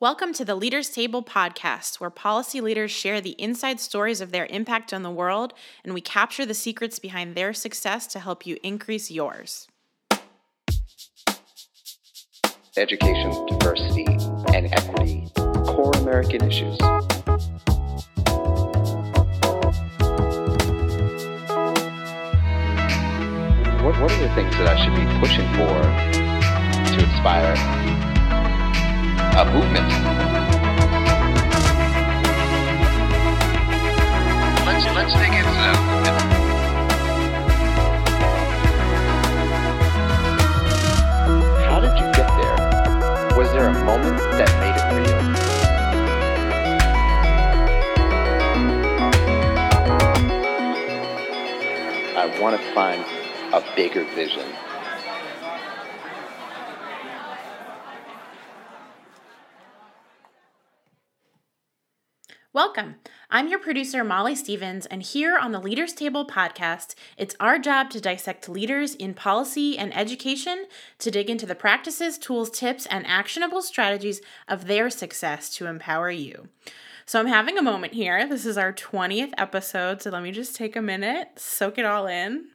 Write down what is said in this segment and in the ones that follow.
Welcome to the Leaders Table podcast, where policy leaders share the inside stories of their impact on the world, and we capture the secrets behind their success to help you increase yours. Education, diversity, and equity, core American issues. What, what are the things that I should be pushing for to inspire a movement. Let's, let's dig into that How did you get there? Was there a moment that made it real? I want to find a bigger vision. Welcome. I'm your producer, Molly Stevens, and here on the Leaders Table podcast, it's our job to dissect leaders in policy and education to dig into the practices, tools, tips, and actionable strategies of their success to empower you. So I'm having a moment here. This is our 20th episode, so let me just take a minute, soak it all in.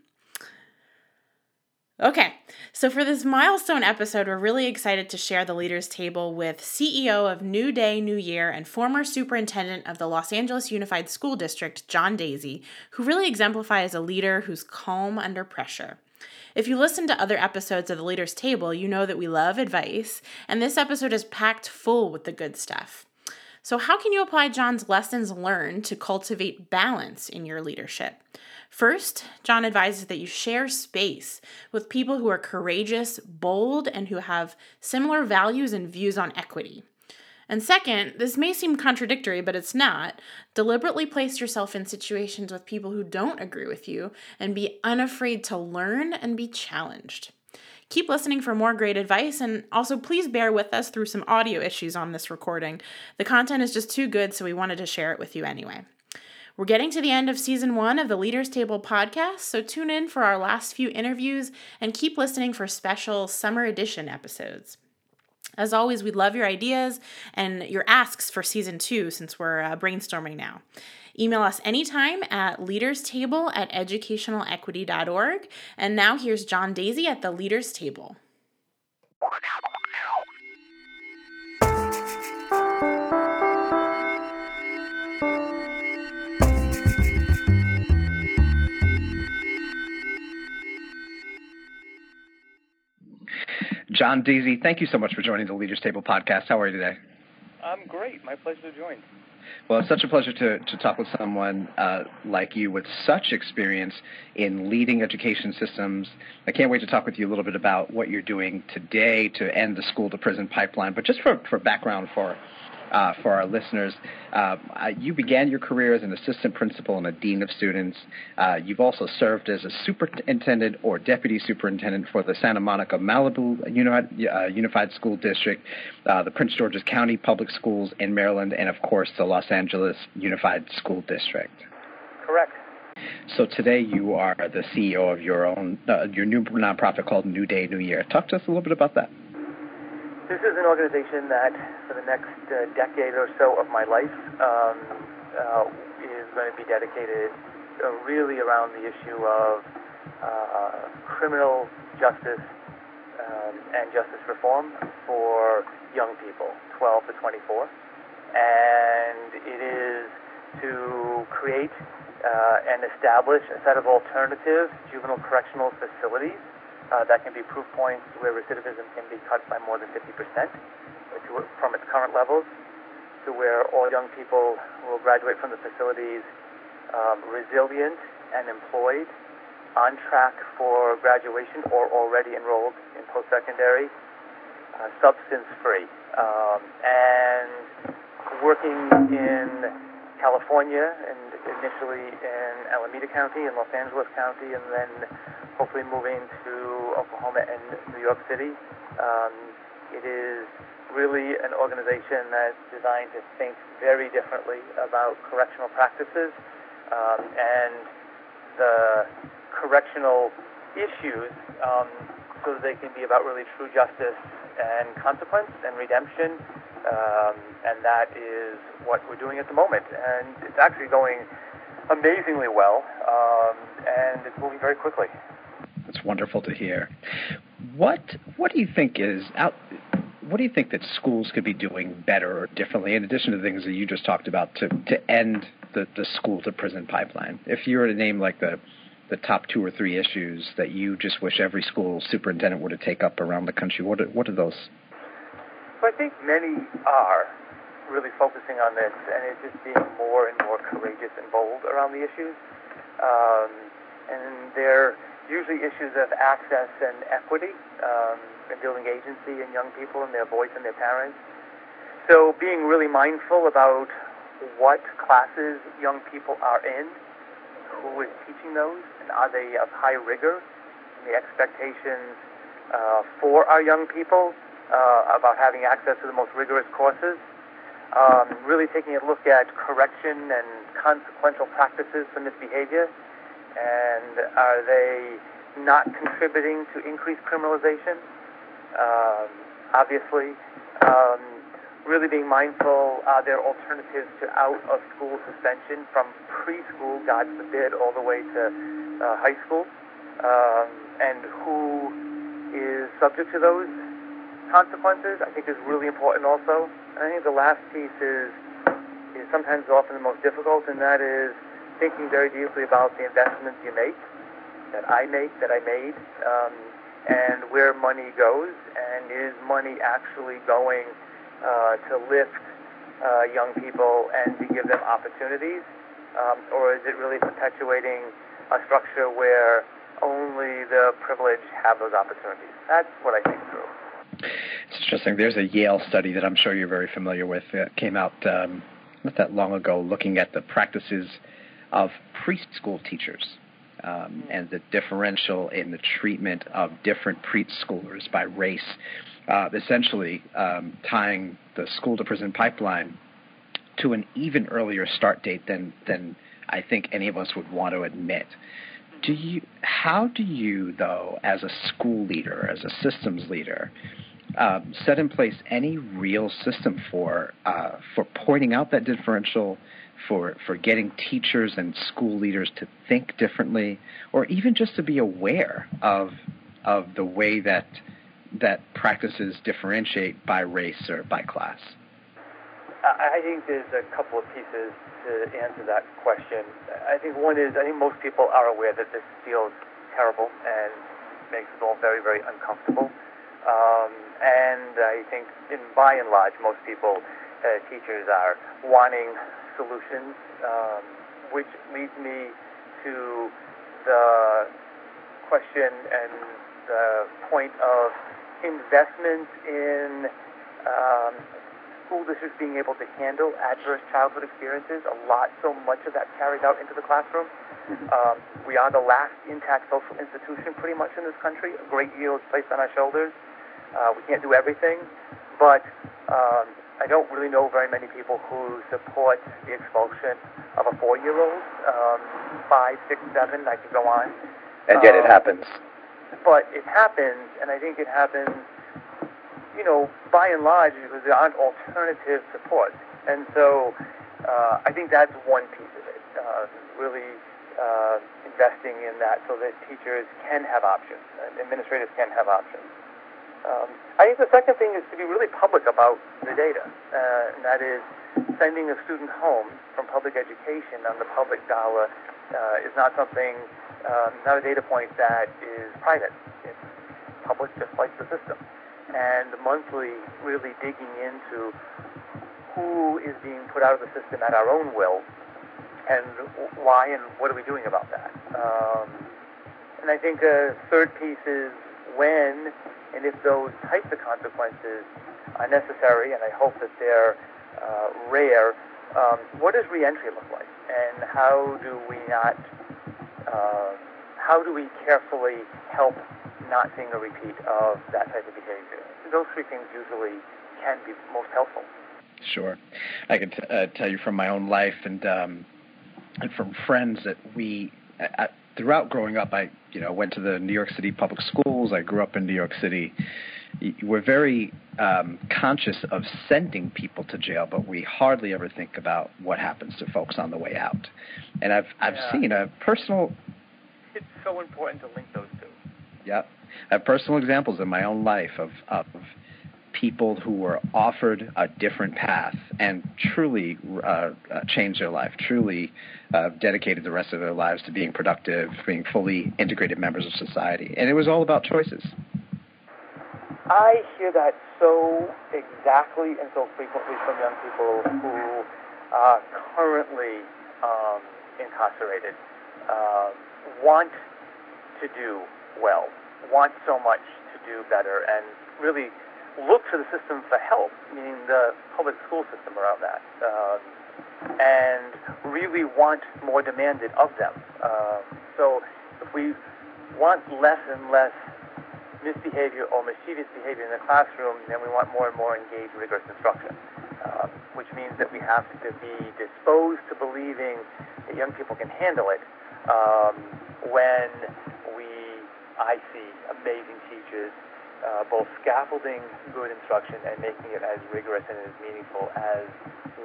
Okay, so for this milestone episode, we're really excited to share the Leaders Table with CEO of New Day, New Year, and former superintendent of the Los Angeles Unified School District, John Deasy, who really exemplifies a leader who's calm under pressure. If you listen to other episodes of the Leaders Table, you know that we love advice, and this episode is packed full with the good stuff. So, how can you apply John's lessons learned to cultivate balance in your leadership? First, John advises that you share space with people who are courageous, bold, and who have similar values and views on equity. And second, this may seem contradictory, but it's not. Deliberately place yourself in situations with people who don't agree with you and be unafraid to learn and be challenged. Keep listening for more great advice, and also please bear with us through some audio issues on this recording. The content is just too good, so we wanted to share it with you anyway. We're getting to the end of season one of the Leaders Table podcast, so tune in for our last few interviews and keep listening for special summer edition episodes. As always, we love your ideas and your asks for season two since we're uh, brainstorming now. Email us anytime at leaderstable at educationalequity.org. And now here's John Deasy at the Leaders Table. John Deasy, thank you so much for joining the Leaders Table podcast. How are you today? I'm great. My pleasure to join. Well, it's such a pleasure to, to talk with someone uh, like you with such experience in leading education systems. I can't wait to talk with you a little bit about what you're doing today to end the school to prison pipeline. But just for, for background for uh, for our listeners. Uh, you began your career as an assistant principal and a dean of students. Uh, you've also served as a superintendent or deputy superintendent for the Santa Monica Malibu Unified, uh, Unified School District, uh, the Prince George's County Public Schools in Maryland, and of course the Los Angeles Unified School District. Correct. So today you are the CEO of your own, uh, your new nonprofit called New Day, New Year. Talk to us a little bit about that. This is an organization that, for the next uh, decade or so of my life, um, uh, is going to be dedicated uh, really around the issue of uh, criminal justice um, and justice reform for young people, 12 to 24. And it is to create uh, and establish a set of alternative juvenile correctional facilities uh, that can be proof points where recidivism can be cut by more than 50% to, from its current levels to where all young people will graduate from the facilities um, resilient and employed, on track for graduation or already enrolled in post-secondary, uh, substance-free, um, and working in California and initially in Alameda County and Los Angeles County, and then hopefully moving to Oklahoma and New York City. Um, it is really an organization that's designed to think very differently about correctional practices um, and the correctional issues um, so that they can be about really true justice and consequence and redemption, um, and that is what we're doing at the moment. And it's actually going amazingly well, um, and it's moving very quickly. It's wonderful to hear. What What do you think is out? What do you think that schools could be doing better or differently, in addition to the things that you just talked about, to to end the, the school to prison pipeline? If you were to name like the the top two or three issues that you just wish every school superintendent were to take up around the country, what are, what are those? So I think many are really focusing on this, and it's just being more and more courageous and bold around the issues. Um, and they're usually issues of access and equity, um, and building agency in young people and their voice and their parents. So being really mindful about what classes young people are in, who is teaching those, and are they of high rigor, and the expectations uh, for our young people uh, about having access to the most rigorous courses. Um, really taking a look at correction and consequential practices for misbehavior and are they not contributing to increased criminalization? Um, obviously, um, really being mindful, are there alternatives to out of school suspension from preschool, God forbid, all the way to uh, high school? Um, and who is subject to those consequences, I think is really important also. And I think the last piece is, is sometimes often the most difficult, and that is thinking very deeply about the investments you make, that I make, that I made, um, and where money goes, and is money actually going uh, to lift uh, young people and to give them opportunities, um, or is it really perpetuating a structure where only the privileged have those opportunities? That's what I think through. It's interesting. There's a Yale study that I'm sure you're very familiar with that came out um, not that long ago looking at the practices of preschool teachers um, and the differential in the treatment of different preschoolers by race, uh, essentially um, tying the school to prison pipeline to an even earlier start date than than I think any of us would want to admit. Do you? How do you, though, as a school leader, as a systems leader, um, set in place any real system for uh, for pointing out that differential for for getting teachers and school leaders to think differently, or even just to be aware of of the way that that practices differentiate by race or by class? I think there's a couple of pieces to answer that question. I think one is I think most people are aware that this feels terrible and makes us all very very uncomfortable. Um, and I think, in by and large, most people, uh, teachers, are wanting solutions, um, which leads me to the question and the point of investment in um, school districts being able to handle adverse childhood experiences. A lot, so much of that carried out into the classroom. Mm-hmm. Um, we are the last intact social institution pretty much in this country. A great deal is placed on our shoulders. Uh, we can't do everything, but um, I don't really know very many people who support the expulsion of a four-year-old, um, five, six, seven. I could go on. And yet it um, happens. But it happens, and I think it happens, you know, by and large because there aren't alternative supports. And so uh, I think that's one piece of it. Uh, really uh, investing in that so that teachers can have options, administrators can have options. Um, I think the second thing is to be really public about the data, uh, and that is sending a student home from public education on the public dollar uh, is not something, um, not a data point that is private. It's public just like the system. And monthly, really digging into who is being put out of the system at our own will and why and what are we doing about that. Um, and I think a third piece is when and if those types of consequences are necessary, and I hope that they're uh, rare, um, what does reentry look like? And how do we not, uh, how do we carefully help not seeing a repeat of that type of behavior? Those three things usually can be most helpful. Sure. I can t- uh, tell you from my own life and, um, and from friends that we, uh, throughout growing up, I you know went to the New York City public schools. I grew up in New York City, we're very um, conscious of sending people to jail, but we hardly ever think about what happens to folks on the way out. And I've I've Yeah. seen a personal It's so important to link those two. yeah, I have personal examples in my own life of of people who were offered a different path and truly uh, uh, changed their life, truly uh, dedicated the rest of their lives to being productive, being fully integrated members of society, and it was all about choices. I hear that so exactly and so frequently from young people who are currently um, incarcerated, uh, want to do well, want so much to do better, and really look to the system for help, meaning the public school system around that, um, and really want more demanded of them. Um, so if we want less and less misbehavior or mischievous behavior in the classroom, then we want more and more engaged, rigorous instruction, uh, which means that we have to be disposed to believing that young people can handle it um, when we, I see amazing teachers uh, both scaffolding good instruction and making it as rigorous and as meaningful as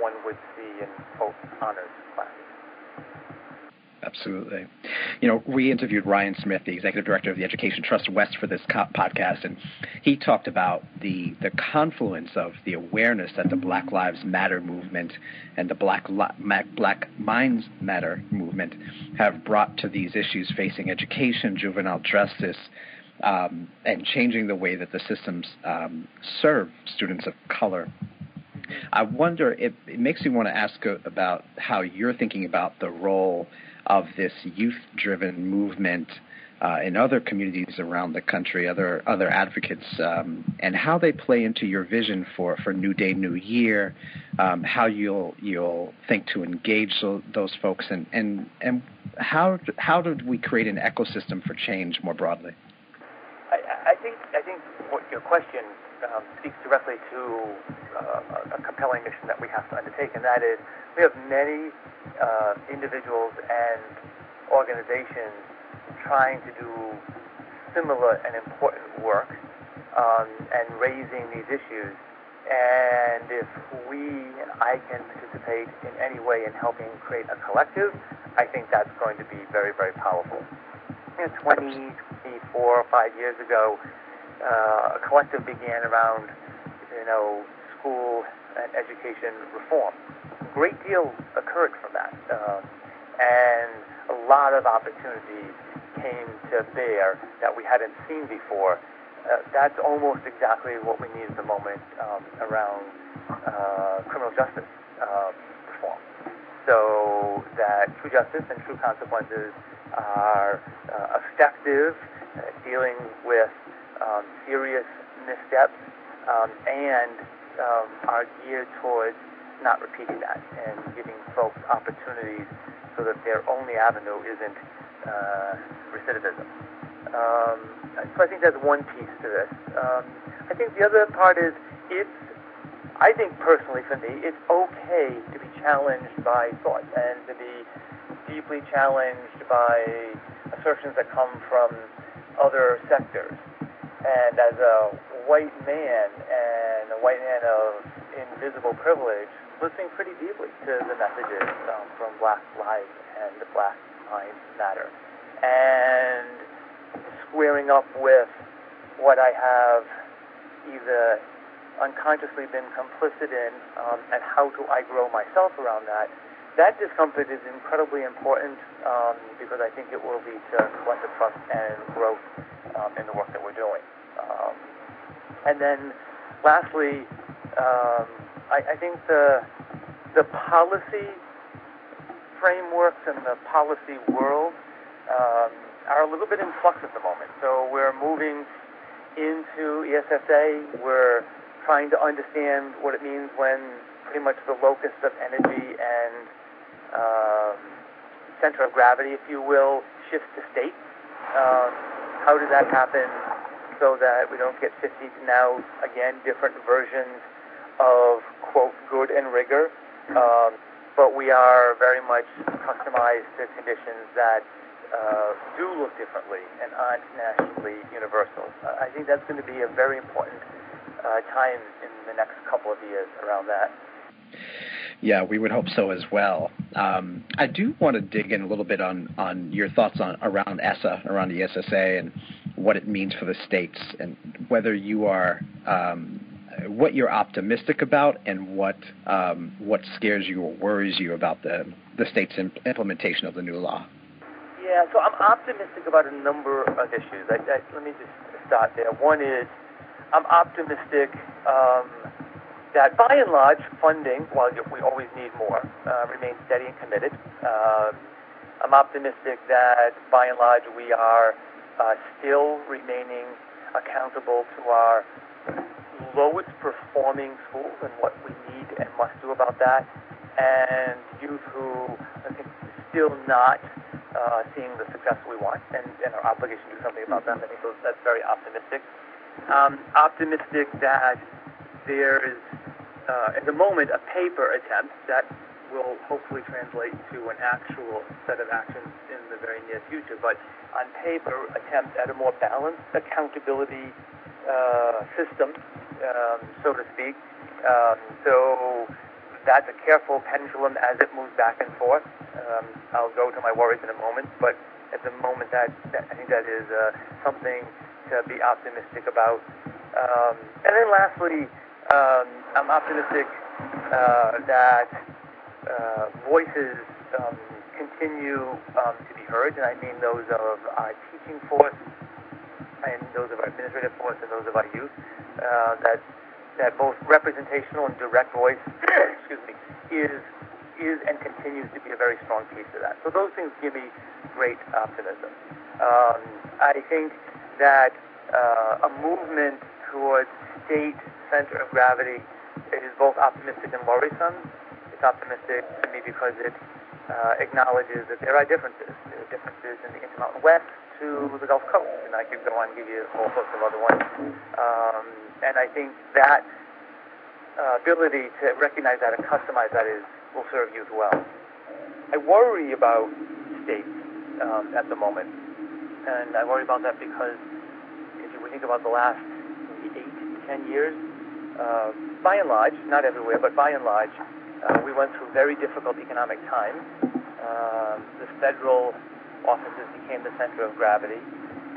one would see in quote honors classes. Absolutely. You know, we interviewed Ryan Smith, the executive director of the Education Trust West, for this co- podcast, and he talked about the the confluence of the awareness that the Black Lives Matter movement and the Black Li- Black Minds Matter movement have brought to these issues facing education, juvenile justice, um, and changing the way that the systems um, serve students of color. I wonder, it, it makes me want to ask about how you're thinking about the role of this youth-driven movement uh, in other communities around the country, other other advocates, um, and how they play into your vision for, for New Day, New Year, um, how you'll you'll think to engage so, those folks, and, and and how how did we create an ecosystem for change more broadly? I, I think I think what your question um, speaks directly to uh, a compelling mission that we have to undertake, and that is we have many uh, individuals and organizations trying to do similar and important work um, and raising these issues. And if we, and I can participate in any way in helping create a collective, I think that's going to be very, very powerful. You know, 20, 24 or 5 years ago, uh, a collective began around, you know, school and education reform. A great deal occurred from that. Um, and a lot of opportunities came to bear that we hadn't seen before. Uh, that's almost exactly what we need at the moment um, around uh, criminal justice uh, reform. So that true justice and true consequences are uh, effective uh, dealing with um, serious missteps um, and um, are geared towards not repeating that and giving folks opportunities so that their only avenue isn't uh, recidivism. Um, so I think that's one piece to this. Um, I think the other part is it's, I think personally for me, it's okay to be challenged by thought and to be deeply challenged by assertions that come from other sectors. And as a white man and a white man of invisible privilege, listening pretty deeply to the messages um, from Black Lives and Black Minds Matter. And squaring up with what I have either unconsciously been complicit in um, and how do I grow myself around that. That discomfort is incredibly important um, because I think it will lead to collective trust and growth um, in the work that we're doing. Um, and then lastly, um, I, I think the, the policy frameworks and the policy world um, are a little bit in flux at the moment. So we're moving into ESSA. We're trying to understand what it means when pretty much the locus of energy and um, center of gravity, if you will, shifts to state. Um, how does that happen so that we don't get 50 now, again, different versions of, quote, good and rigor? Um, but we are very much customized to conditions that uh, do look differently and aren't nationally universal. Uh, I think that's going to be a very important uh, time in the next couple of years around that. Yeah, we would hope so as well. Um, I do want to dig in a little bit on, on your thoughts on around ESSA, around the SSA, and what it means for the states, and whether you are um, what you're optimistic about, and what um, what scares you or worries you about the the state's imp- implementation of the new law. Yeah, so I'm optimistic about a number of issues. I, I, let me just start there. One is I'm optimistic um, that by and large, funding, while we always need more, uh, remains steady and committed. Um, I'm optimistic that by and large we are uh, still remaining accountable to our lowest performing schools and what we need and must do about that, and youth who I think still not uh, seeing the success we want and, and our obligation to do something about them. I think that's very optimistic. Um, optimistic that there is, uh, at the moment, a paper attempt that will hopefully translate to an actual set of actions in the very near future. But on paper, attempt at a more balanced accountability uh, system, um, so to speak. Um, so that's a careful pendulum as it moves back and forth. Um, I'll go to my worries in a moment, but at the moment, that, that I think that is uh, something to be optimistic about. Um, and then lastly, um, I'm optimistic uh, that uh, voices um, continue um, to be heard, and I mean those of our teaching force, and those of our administrative force, and those of our youth. Uh, that that both representational and direct voice, excuse me, is is and continues to be a very strong piece of that. So those things give me great optimism. Um, I think that uh, a movement towards state center of gravity it is both optimistic and worrisome. It's optimistic to me because it uh, acknowledges that there are differences. There are differences in the Intermountain West to the Gulf Coast, and I could go on and give you a whole host of other ones. Um, and I think that uh, ability to recognize that and customize that is will serve youth well. I worry about states um, at the moment, and I worry about that because if you think about the last eight, ten years, uh, by and large, not everywhere, but by and large, uh, we went through very difficult economic times. Uh, the federal offices became the center of gravity,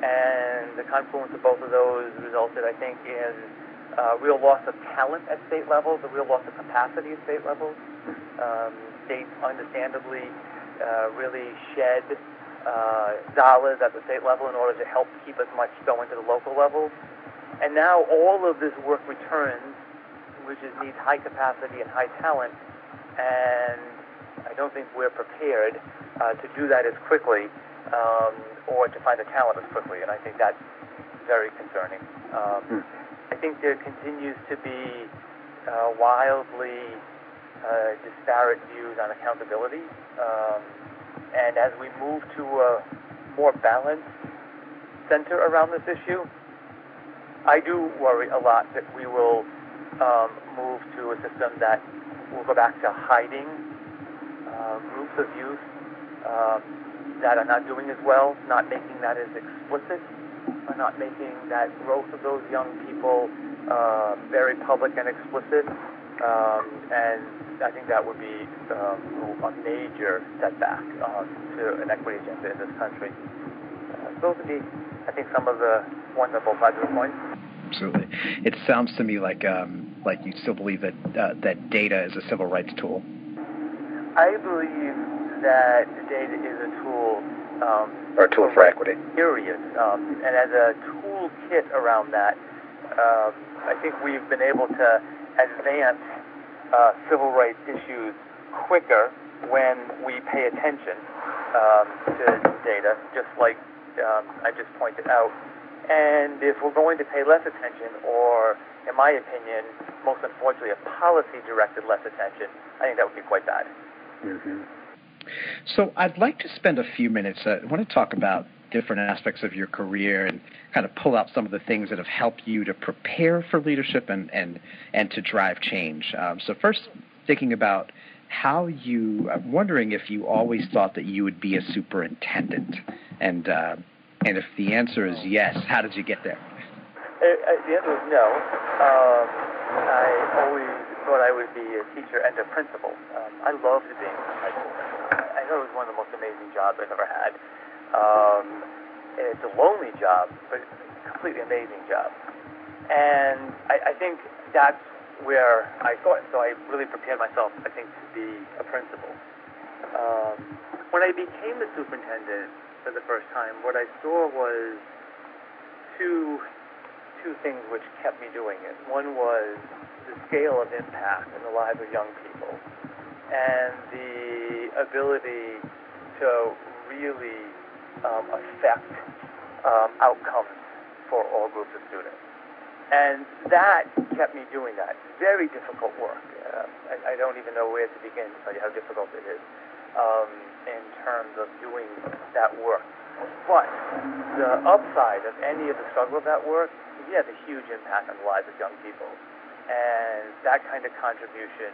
and the confluence of both of those resulted, I think, in uh, real loss of talent at state levels, a real loss of capacity at state levels. Um, states, understandably, uh, really shed uh, dollars at the state level in order to help keep as much going to the local levels. And now all of this work returns, which is, needs high capacity and high talent, and I don't think we're prepared uh, to do that as quickly um, or to find the talent as quickly, and I think that's very concerning. Um, mm. I think there continues to be uh, wildly uh, disparate views on accountability. Um, and as we move to a more balanced center around this issue, I do worry a lot that we will um, move to a system that will go back to hiding uh, groups of youth um, that are not doing as well, not making that as explicit are not making that growth of those young people uh, very public and explicit. Um, and I think that would be um, a major setback um, to an equity agenda in this country. Uh, those would be, I think, some of the ones on both sides of the coin. Absolutely. It sounds to me like um, like you still believe that uh, that data is a civil rights tool. I believe that data is a tool um, or a tool for equity. Period. Um, and as a toolkit around that, um, I think we've been able to advance uh, civil rights issues quicker when we pay attention um, to data, just like um, I just pointed out. And if we're going to pay less attention, or in my opinion, most unfortunately, a policy directed less attention, I think that would be quite bad. Mm-hmm. So I'd like to spend a few minutes. Uh, I want to talk about different aspects of your career and kind of pull out some of the things that have helped you to prepare for leadership and and and to drive change. Um, so first, thinking about how you. I'm wondering if you always thought that you would be a superintendent, and uh, and if the answer is yes, how did you get there? Uh, uh, the answer is no. Um, I always thought I would be a teacher and a principal. Um, I loved being a high school. I thought it was one of the most amazing jobs I've ever had. Um, it's a lonely job, but it's a completely amazing job. And I, I think that's where I thought. So I really prepared myself, I think, to be a principal. Um, when I became the superintendent for the first time, what I saw was two two things which kept me doing it. One was the scale of impact in the lives of young people, and the ability to really um, affect um, outcomes for all groups of students. And that kept me doing that. Very difficult work. Uh, I, I, don't even know where to begin to tell you how difficult it is um, in terms of doing that work. But the upside of any of the struggle of that work, is it has a huge impact on the lives of young people. And that kind of contribution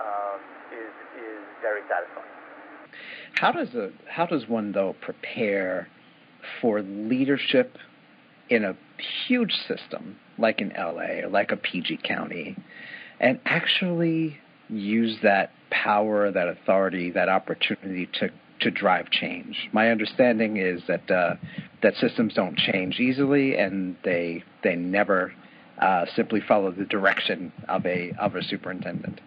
um, is, is very satisfying. How does a how does one though prepare for leadership in a huge system like in LA or like a PG County and actually use that power, that authority, that opportunity to to drive change. My understanding is that uh, that systems don't change easily, and they they never uh, simply follow the direction of a of a superintendent.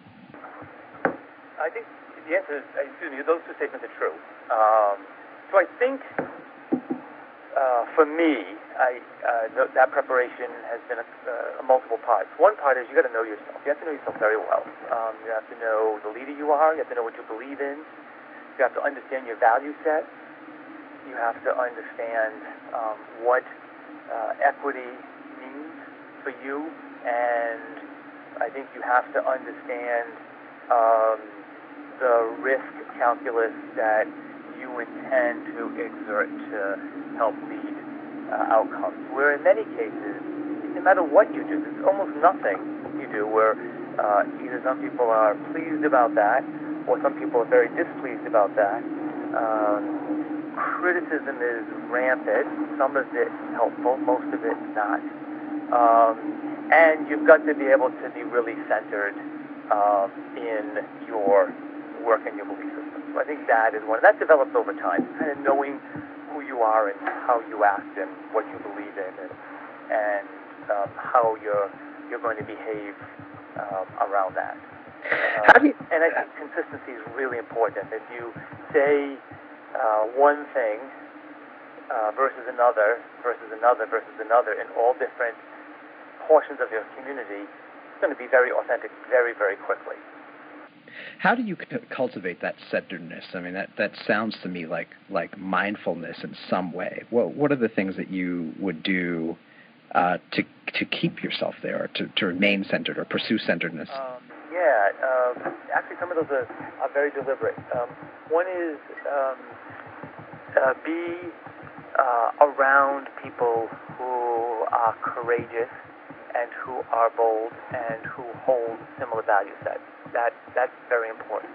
I think answer excuse me, those two statements are true. Um, so I think uh, for me, I, uh, that preparation has been a, uh, multiple parts. One part is you got to know yourself. You have to know yourself very well. Um, you have to know the leader you are. You have to know what you believe in. You have to understand your value set. You have to understand um, what uh, equity means for you, and I think you have to understand um, the risk calculus that you intend to exert to help lead uh, outcomes. Where in many cases, no matter what you do, there's almost nothing you do where uh, either some people are pleased about that or some people are very displeased about that. Um, criticism is rampant. Some of it helpful, most of it not. Um, and you've got to be able to be really centered um, in your work and your belief system. So I think that is one. That develops over time, kind of knowing who you are and how you act and what you believe in and, and um, how you're you're going to behave um, around that. Um, you, and I think consistency is really important. If you say uh, one thing uh, versus another versus another versus another in all different portions of your community, it's going to be very authentic very, very quickly. How do you cultivate that centeredness? I mean, that, that sounds to me like like mindfulness in some way. What what are the things that you would do uh, to to keep yourself there, or to, to remain centered, or pursue centeredness? Um, yeah, um, actually, some of those are, are very deliberate. Um, one is um, uh, be uh, around people who are courageous and who are bold and who hold similar value sets. That, that's very important.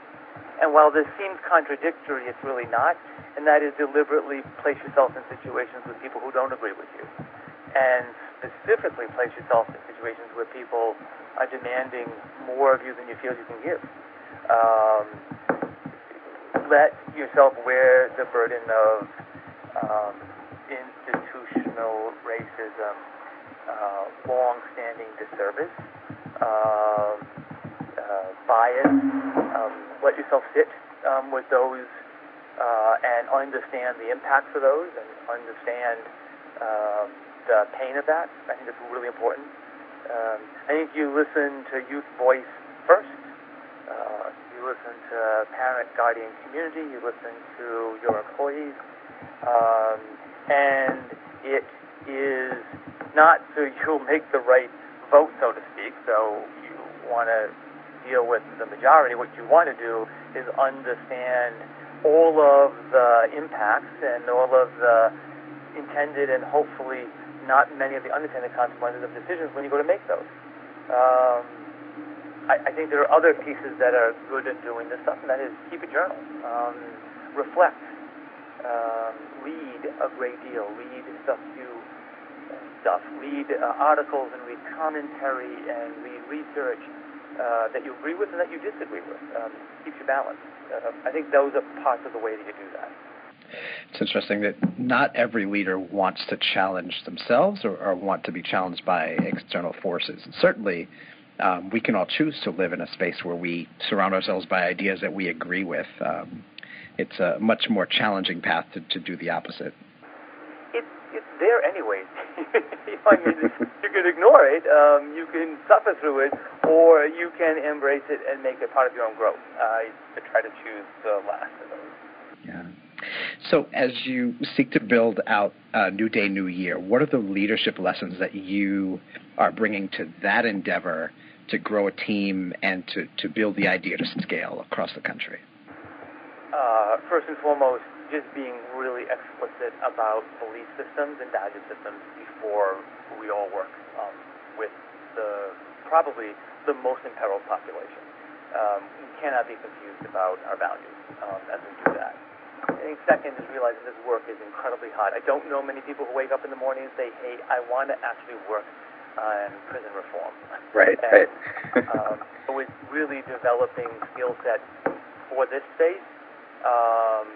And while this seems contradictory, it's really not. And that is deliberately place yourself in situations with people who don't agree with you. And specifically place yourself in situations where people are demanding more of you than you feel you can give. Um, let yourself wear the burden of um, institutional racism, uh, long-standing disservice, um, uh, bias. Um, let yourself sit um, with those uh, and understand the impacts of those and understand um, the pain of that. I think that's really important. Um, I think you listen to youth voice first. Uh, you listen to parent, guardian, community. You listen to your employees, um, and it is not so you'll make the right vote, so to speak. So you want to deal with the majority. What you want to do is understand all of the impacts and all of the intended and hopefully not many of the unintended consequences of decisions when you go to make those. Um, I, I think there are other pieces that are good at doing this stuff, and that is keep a journal, um, reflect, um, read a great deal, read stuff you stuff, read uh, articles and read commentary and read research uh, that you agree with and that you disagree with. Um, keeps you balanced. Uh, I think those are parts of the way that you do that. It's interesting that not every leader wants to challenge themselves or, or want to be challenged by external forces. And certainly, um, we can all choose to live in a space where we surround ourselves by ideas that we agree with. Um, it's a much more challenging path to, to do the opposite. There anyways. I mean, you can ignore it, um, you can suffer through it, or you can embrace it and make it part of your own growth. I try to choose the last of those. Yeah. So, as you seek to build out a New Day, New Year, what are the leadership lessons that you are bringing to that endeavor to grow a team and to, to build the idea to scale across the country? Uh, first and foremost, just being really explicit about belief systems and value systems before we all work um, with the probably the most imperiled population. Um, we cannot be confused about our values um, as we do that. I think second is realizing this work is incredibly hard. I don't know many people who wake up in the morning and say, "Hey, I want to actually work on prison reform." Right, and, right. um, so it's really developing skill sets for this space um,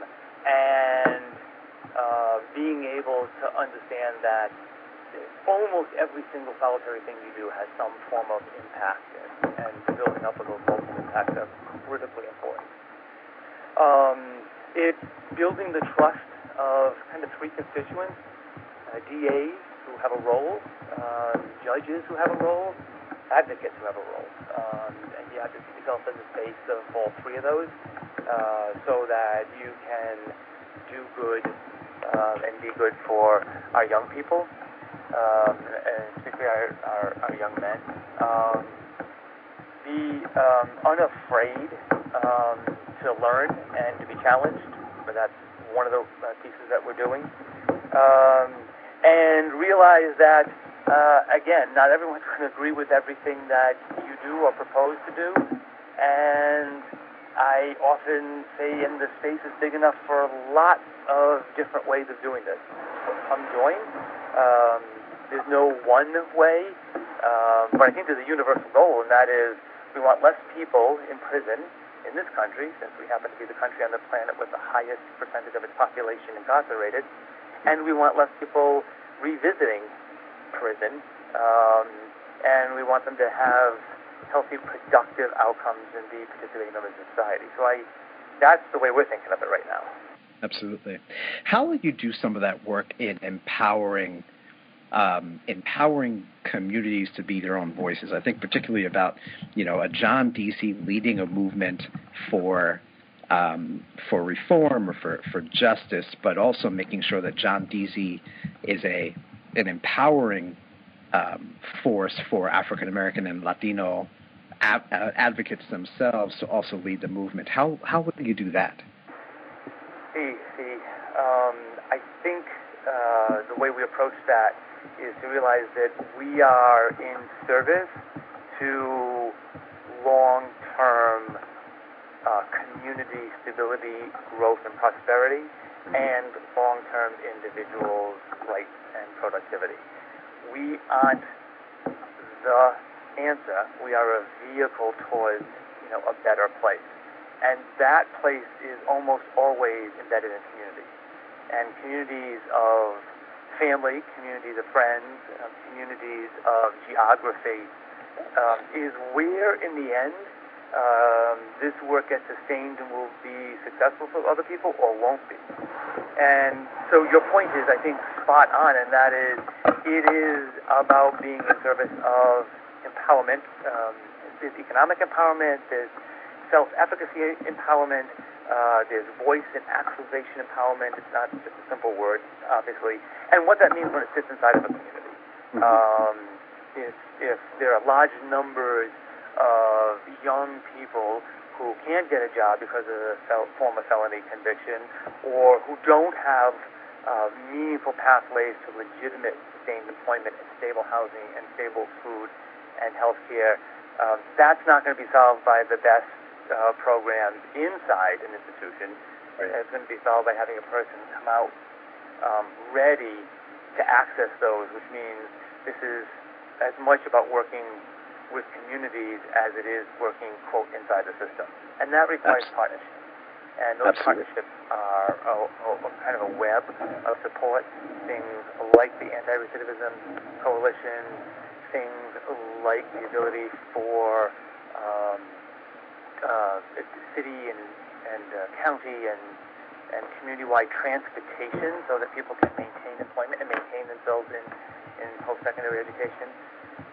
and uh, being able to understand that almost every single solitary thing you do has some form of impact, and, and building up of those multiple impacts are critically important. Um, it's building the trust of kind of three constituents: uh, DAs who have a role, uh, judges who have a role, advocates who have a role, um, and you have to see yourself in the space of all three of those, uh, so that you can do good um, and be good for our young people, um, and particularly our, our, our young men. Um, be um, unafraid um, to learn and to be challenged, but that's one of the uh, pieces that we're doing. Um, and realize that, uh, again, not everyone's going to agree with everything that you do or propose to do. And I often say, in the space is big enough for lots of different ways of doing this. Come join. Um, there's no one way, um, but I think there's a universal goal, and that is we want less people in prison in this country, since we happen to be the country on the planet with the highest percentage of its population incarcerated, and we want less people revisiting prison, um, and we want them to have healthy, productive outcomes and be participating members of society. So I, that's the way we're thinking of it right now. Absolutely. How will you do some of that work in empowering? um, empowering communities to be their own voices. I think particularly about you know a John Deasy leading a movement for um, for reform or for, for justice, but also making sure that John Deasy is a an empowering um, force for African American and Latino uh, advocates themselves to also lead the movement. How how would you do that? See, see, um, I think uh, the way we approach that is to realize that we are in service to long-term uh, community stability, growth, and prosperity, mm-hmm. and long-term individuals' rights and productivity. We aren't the answer. We are a vehicle towards you know a better place, and that place is almost always embedded in community, and communities of family, communities of friends, uh, communities of geography, um, is where, in the end, um, this work gets sustained and will be successful for other people or won't be. And so your point is, I think, spot on, and that is, it is about being in service of empowerment. Um, there's economic empowerment, there's self-efficacy empowerment, uh, there's voice and actualization empowerment. It's not just a simple word, obviously. And what that means when it sits inside of a community. Mm-hmm. Um, if, if there are large numbers of young people who can't get a job because of a fel- former felony conviction or who don't have uh, meaningful pathways to legitimate sustained employment and stable housing and stable food and health care, Um, that's not going to be solved by the best uh, programs inside an institution. Right. It's going to be solved by having a person come out um, ready to access those, which means this is as much about working with communities as it is working, quote, inside the system. And that requires Absolutely. partnership. And those Absolutely. partnerships are a, a, a, kind of a web of support, things like the Anti-Recidivism Coalition, things like the ability for um, uh, city and, and uh, county and, and community-wide transportation so that people can maintain employment and maintain themselves in, in post-secondary education.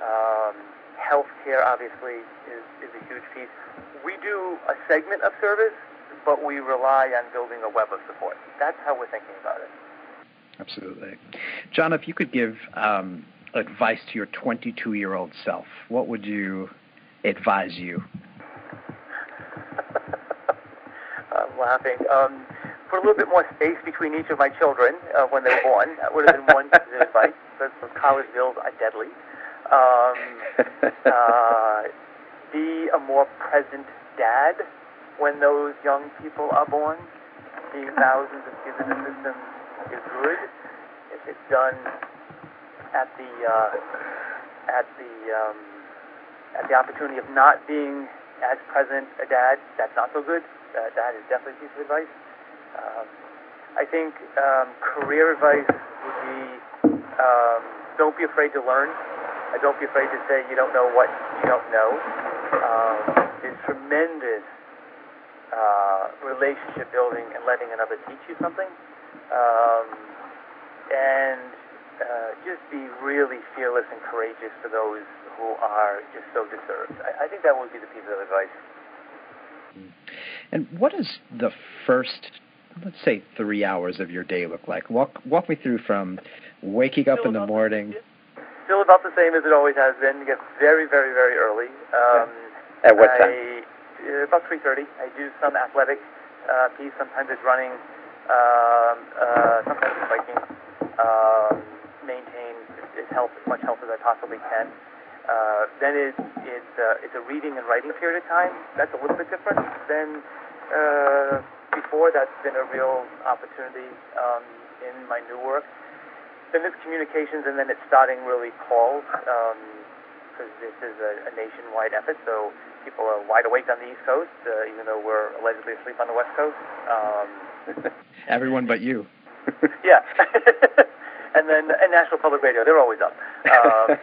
Um, healthcare obviously is, is a huge piece. We do a segment of service, but we rely on building a web of support. That's how we're thinking about it. Absolutely. John, if you could give um, advice to your 22 year old self, what would you advise you? I'm laughing. Um, put a little bit more space between each of my children uh, when they were born. That would have been one piece of advice. Because college bills are deadly. Um, uh, be a more present dad when those young people are born. Seeing thousands of kids in the system is good. If it's done at the uh, at the um, at the opportunity of not being as present a dad, that's not so good. Uh, that is definitely a piece of advice. Um, I think um, career advice would be um, don't be afraid to learn. Uh, don't be afraid to say you don't know what you don't know. Um, there's tremendous uh, relationship building and letting another teach you something. Um, and uh, just be really fearless and courageous for those who are just so disturbed. I, I think that would be the piece of advice. And what does the first, let's say, three hours of your day look like? Walk walk me through from waking up in the morning still about the same as it always has been. It gets very, very, very early. Um, At what time? uh, about 3.30. I do some athletic uh, piece. Sometimes it's running. Um, uh, sometimes it's biking. Um, maintain as, health, as much health as I possibly can. Uh, then it, it's, uh, it's a reading and writing period of time. That's a little bit different than uh, before. That's been a real opportunity um, in my new work then it's communications, and then it's starting really calls because um, this is a, a nationwide effort. So people are wide awake on the East Coast, uh, even though we're allegedly asleep on the West Coast. Um, Everyone but you. yeah, and then and National Public Radio, they're always up. Um,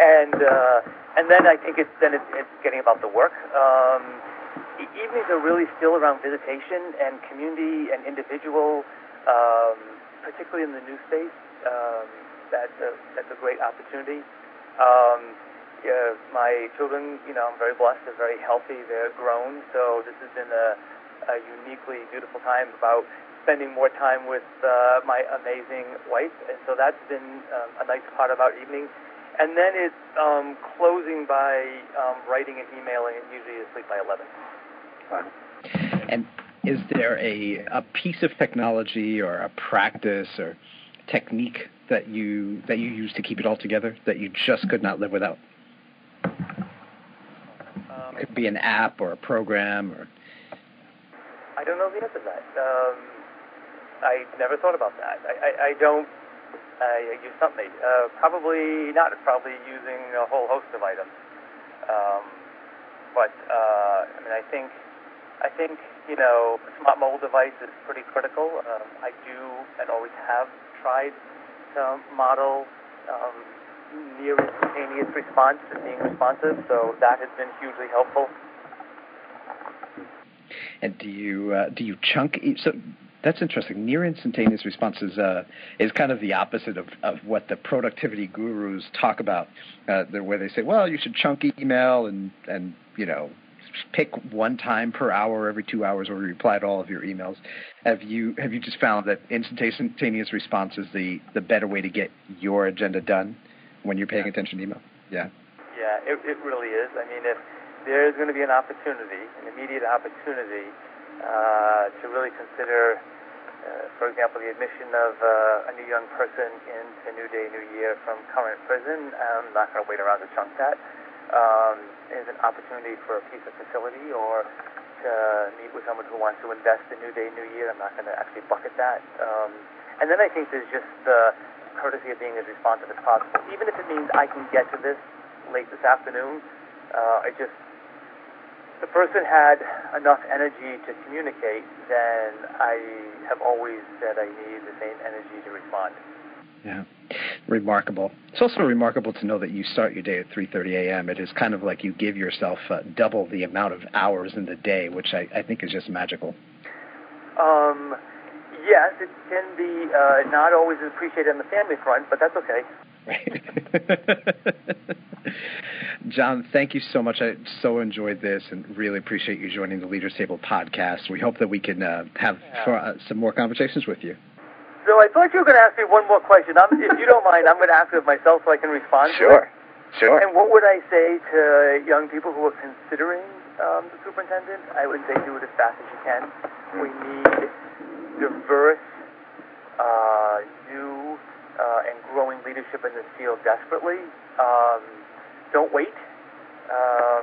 and uh, and then I think it's then it's, it's getting about the work. Um, evenings are really still around visitation and community and individual. Um, particularly in the new space, um, that's a that's a great opportunity. Um, yeah, my children, you know, I'm very blessed. They're very healthy. They're grown. So this has been a, a uniquely beautiful time about spending more time with uh, my amazing wife, and so that's been um, a nice part of our evening. And then it's um, closing by um, writing and emailing, and usually asleep by 11. Wow. And is there a, a piece of technology or a practice or technique that you that you use to keep it all together that you just could not live without? Um, it could be an app or a program or. I don't know the answer to that. Um, I never thought about that. I, I, I don't. I use something. Uh, probably not. Probably using a whole host of items. Um, but uh, I mean, I think I think, you know, smart mobile device is pretty critical. Um, I do and always have tried to model um, near instantaneous response to being responsive, so that has been hugely helpful. And do you uh, do you chunk so that's interesting. Near instantaneous response is, uh, is kind of the opposite of, of what the productivity gurus talk about, uh, where they say, well, you should chunk email and, and you know pick one time per hour every two hours where you reply to all of your emails. Have you have you just found that instantaneous response is the, the better way to get your agenda done when you're paying yeah. attention to email? Yeah. Yeah, it, it really is. I mean, if there's going to be an opportunity, an immediate opportunity, uh, to really consider, uh, for example, the admission of uh, a new young person into New Day, New Year from current prison, I'm not going to wait around to chunk that. Um, is an opportunity for a piece of facility or to meet with someone who wants to invest in New Day, New Year. I'm not going to actually bucket that. Um, and then I think there's just the courtesy of being as responsive as possible. Even if it means I can get to this late this afternoon, uh, I just the person had enough energy to communicate, then I have always said I need the same energy to respond. Yeah, remarkable. It's also remarkable to know that you start your day at 3:30 a.m. It is kind of like you give yourself uh, double the amount of hours in the day, which I, I think is just magical. Um, yes, it can be uh, not always appreciated on the family front, but that's okay. Right. John, thank you so much. I so enjoyed this and really appreciate you joining the Leaders Table podcast. We hope that we can uh, have yeah. for, uh, some more conversations with you. So I thought you were going to ask me one more question. I'm, if you don't mind, I'm going to ask it myself so I can respond sure. Sure. And what would I say to young people who are considering um, the superintendent? I would say do it as fast as you can. We need diverse, uh, new, uh, and growing leadership in this field desperately. Um, don't wait. Um,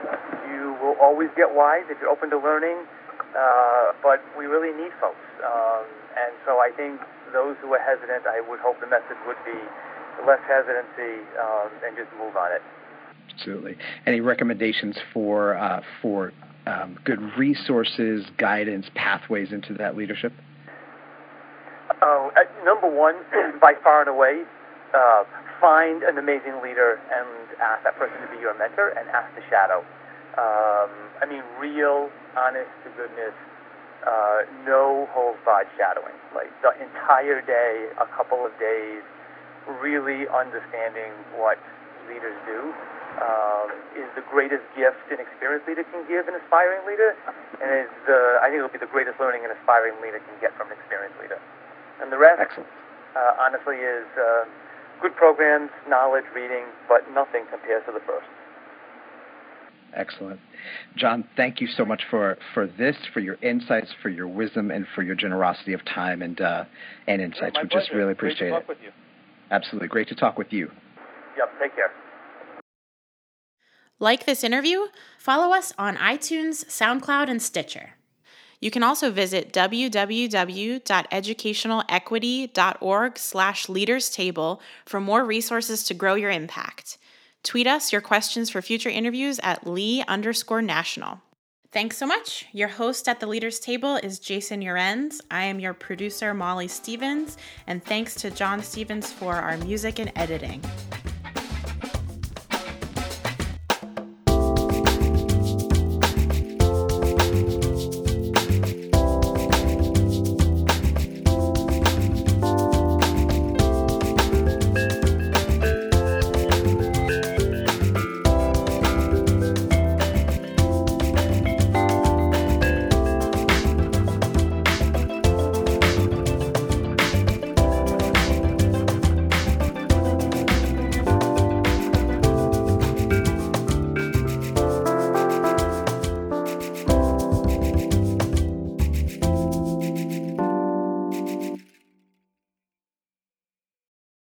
you will always get wise if you're open to learning, uh, but we really need folks. Um, and so I think those who are hesitant, I would hope the message would be less hesitancy um, and just move on it. Absolutely. Any recommendations for uh, for um, good resources, guidance, pathways into that leadership? Uh, number one, by far and away, uh, find an amazing leader and ask that person to be your mentor and ask to shadow. Um, I mean, real, honest to goodness uh, no holds barred shadowing. Like the entire day, a couple of days, really understanding what leaders do um, is the greatest gift an experienced leader can give an aspiring leader, and is the I think it will be the greatest learning an aspiring leader can get from an experienced leader. And the rest, uh, honestly, is uh, good programs, knowledge, reading, but nothing compares to the first. Excellent. John, thank you so much for, for this, for your insights, for your wisdom, and for your generosity of time and, uh, and insights. Yeah, we pleasure. just really appreciate Great to it. talk with you. Absolutely. Great to talk with you. Yep, take care. Like this interview? Follow us on iTunes, SoundCloud, and Stitcher. You can also visit www.educationalequity.org slash leaders table for more resources to grow your impact. Tweet us your questions for future interviews at Lee underscore national. Thanks so much. Your host at the Leaders Table is Jason Llorenz. I am your producer, Molly Stevens, and thanks to John Stevens for our music and editing.